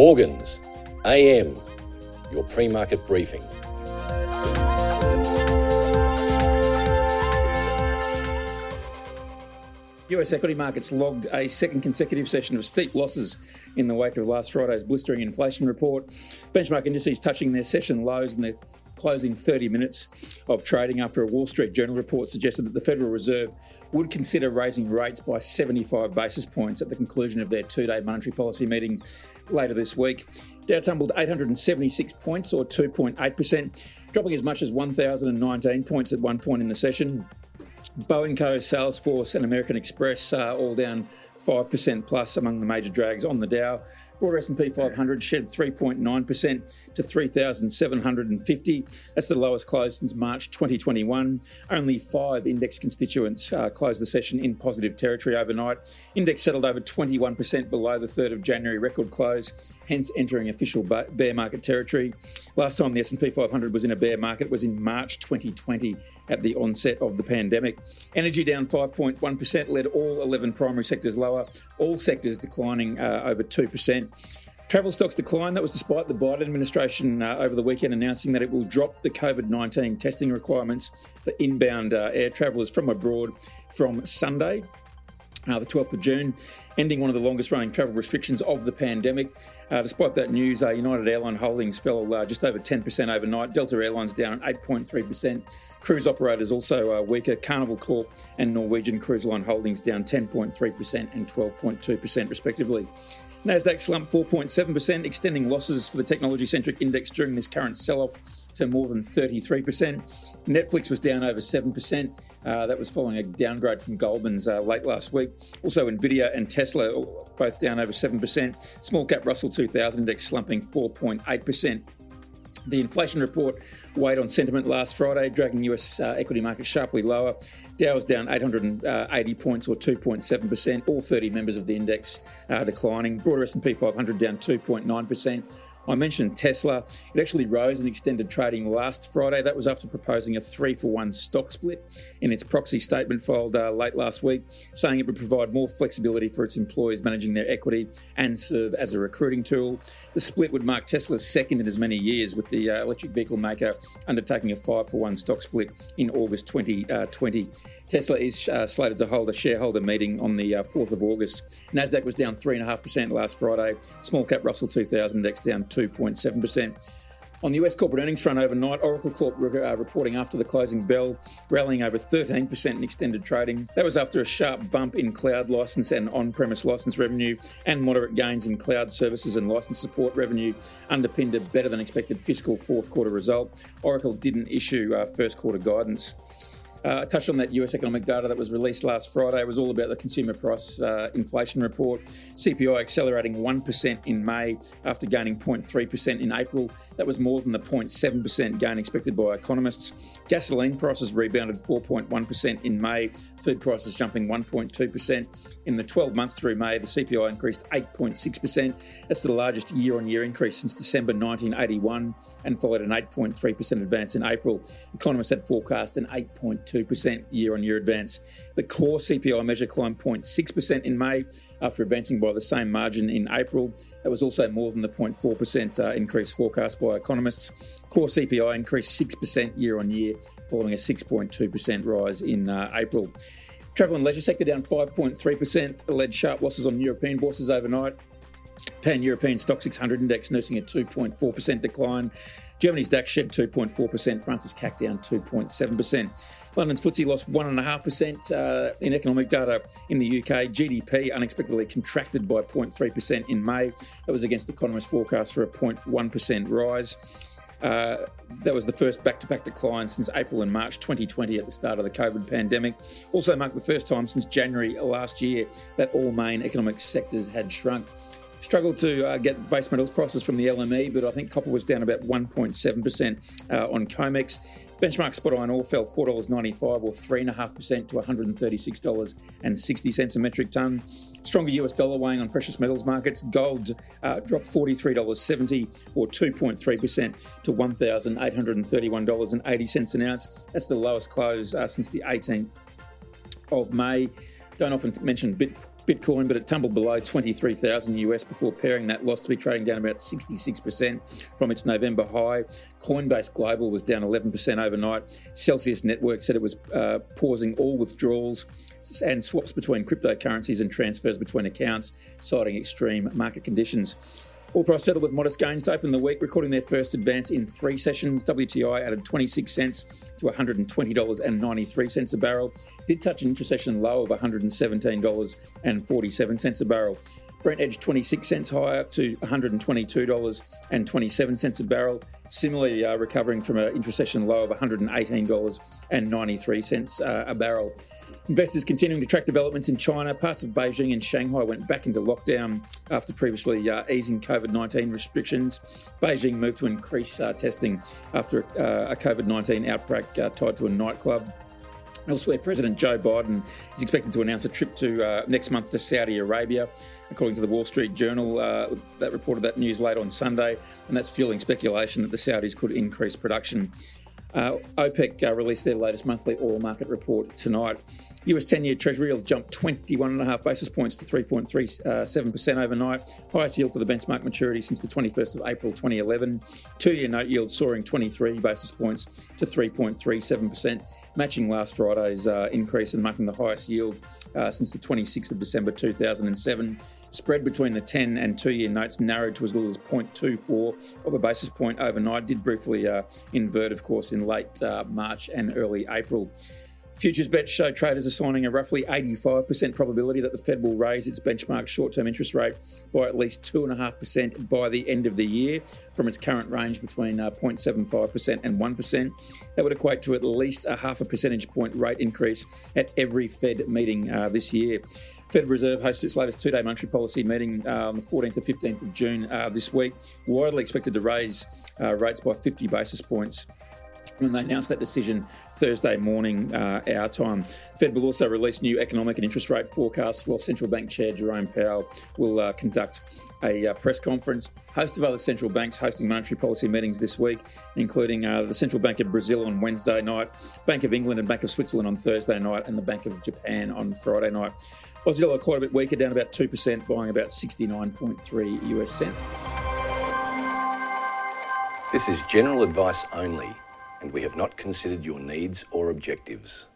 Morgans, AM, your pre market briefing. US equity markets logged a second consecutive session of steep losses in the wake of last Friday's blistering inflation report. Benchmark indices touching their session lows in their closing 30 minutes of trading after a Wall Street Journal report suggested that the Federal Reserve would consider raising rates by 75 basis points at the conclusion of their two day monetary policy meeting later this week. Dow tumbled 876 points or 2.8%, dropping as much as 1,019 points at one point in the session. Boeing Co, Salesforce, and American Express are all down 5% plus among the major drags on the Dow. Broader S&P 500 shed 3.9% to 3,750. That's the lowest close since March 2021. Only five index constituents uh, closed the session in positive territory overnight. Index settled over 21% below the 3rd of January record close, hence entering official bear market territory. Last time the S&P 500 was in a bear market was in March 2020 at the onset of the pandemic. Energy down 5.1% led all 11 primary sectors lower, all sectors declining uh, over 2%. Travel stocks declined. That was despite the Biden administration uh, over the weekend announcing that it will drop the COVID 19 testing requirements for inbound uh, air travellers from abroad from Sunday. Uh, the 12th of June, ending one of the longest running travel restrictions of the pandemic. Uh, despite that news, uh, United Airline Holdings fell uh, just over 10% overnight. Delta Airlines down 8.3%. Cruise operators also uh, weaker. Carnival Corp and Norwegian Cruise Line Holdings down 10.3% and 12.2%, respectively. Nasdaq slumped 4.7%, extending losses for the technology centric index during this current sell off to more than 33%. Netflix was down over 7%. Uh, that was following a downgrade from Goldman's uh, late last week. Also, Nvidia and Tesla both down over 7%. Small cap Russell 2000 index slumping 4.8%. The inflation report weighed on sentiment last Friday, dragging US uh, equity markets sharply lower. Dow was down 880 points or 2.7%. All 30 members of the index are declining. Broader S&P 500 down 2.9%. I mentioned Tesla. It actually rose in extended trading last Friday. That was after proposing a three for one stock split in its proxy statement filed uh, late last week, saying it would provide more flexibility for its employees managing their equity and serve as a recruiting tool. The split would mark Tesla's second in as many years, with the uh, electric vehicle maker undertaking a five for one stock split in August 2020. Uh, Tesla is uh, slated to hold a shareholder meeting on the 4th uh, of August. Nasdaq was down 3.5% last Friday. Small cap Russell 2000 index down 2.7%. On the US corporate earnings front overnight, Oracle Corp uh, reporting after the closing bell, rallying over 13% in extended trading. That was after a sharp bump in cloud license and on premise license revenue and moderate gains in cloud services and license support revenue underpinned a better than expected fiscal fourth quarter result. Oracle didn't issue uh, first quarter guidance. Uh, I touched on that US economic data that was released last Friday. It was all about the consumer price uh, inflation report. CPI accelerating 1% in May after gaining 0.3% in April. That was more than the 0.7% gain expected by economists. Gasoline prices rebounded 4.1% in May, food prices jumping 1.2%. In the 12 months through May, the CPI increased 8.6%. That's the largest year on year increase since December 1981 and followed an 8.3% advance in April. Economists had forecast an 8. 2% year on year advance. The core CPI measure climbed 0.6% in May after advancing by the same margin in April. That was also more than the 0.4% uh, increase forecast by economists. Core CPI increased 6% year on year, following a 6.2% rise in uh, April. Travel and leisure sector down 5.3%, led sharp losses on European bourses overnight. Pan European Stoxx 600 index nursing a 2.4% decline. Germany's DAX shed 2.4%, France's CAC down 2.7%. London's FTSE lost 1.5% uh, in economic data in the UK. GDP unexpectedly contracted by 0.3% in May. That was against economists' forecast for a 0.1% rise. Uh, that was the first back to back decline since April and March 2020 at the start of the COVID pandemic. Also marked the first time since January last year that all main economic sectors had shrunk. Struggled to uh, get base metals prices from the LME, but I think copper was down about 1.7% uh, on COMEX. Benchmark spot iron ore fell $4.95 or 3.5% to $136.60 a metric tonne. Stronger US dollar weighing on precious metals markets. Gold uh, dropped $43.70 or 2.3% to $1,831.80 an ounce. That's the lowest close uh, since the 18th of May. Don't often mention Bit, Bitcoin, but it tumbled below 23,000 US before pairing that loss to be trading down about 66% from its November high. Coinbase Global was down 11% overnight. Celsius Network said it was uh, pausing all withdrawals and swaps between cryptocurrencies and transfers between accounts, citing extreme market conditions. Oil price settled with modest gains to open the week, recording their first advance in three sessions. WTI added 26 cents to $120.93 a barrel. Did touch an intersession low of $117.47 a barrel. Brent edged 26 cents higher to $122.27 a barrel. Similarly, uh, recovering from an intersession low of $118.93 uh, a barrel. Investors continuing to track developments in China. Parts of Beijing and Shanghai went back into lockdown after previously uh, easing COVID 19 restrictions. Beijing moved to increase uh, testing after uh, a COVID 19 outbreak uh, tied to a nightclub. Elsewhere, President Joe Biden is expected to announce a trip to uh, next month to Saudi Arabia, according to the Wall Street Journal. Uh, that reported that news late on Sunday, and that's fueling speculation that the Saudis could increase production uh, OPEC uh, released their latest monthly oil market report tonight. US 10 year Treasury yields jumped 21.5 basis points to 3.37% overnight, highest yield for the benchmark maturity since the 21st of April 2011. Two year note yield soaring 23 basis points to 3.37%, matching last Friday's uh, increase and marking the highest yield uh, since the 26th of December 2007. Spread between the 10 and two year notes narrowed to as little as 0.24 of a basis point overnight. Did briefly uh, invert, of course, in late uh, March and early April. Futures bets show traders assigning a roughly 85% probability that the Fed will raise its benchmark short term interest rate by at least 2.5% by the end of the year from its current range between uh, 0.75% and 1%. That would equate to at least a half a percentage point rate increase at every Fed meeting uh, this year. Fed Reserve hosts its latest two day monetary policy meeting uh, on the 14th and 15th of June uh, this week, widely expected to raise uh, rates by 50 basis points when they announced that decision Thursday morning, uh, our time. Fed will also release new economic and interest rate forecasts, while Central Bank Chair Jerome Powell will uh, conduct a uh, press conference. Host of other central banks hosting monetary policy meetings this week, including uh, the Central Bank of Brazil on Wednesday night, Bank of England and Bank of Switzerland on Thursday night, and the Bank of Japan on Friday night. Aussie dollar quite a bit weaker, down about 2%, buying about 69.3 US cents. This is general advice only and we have not considered your needs or objectives.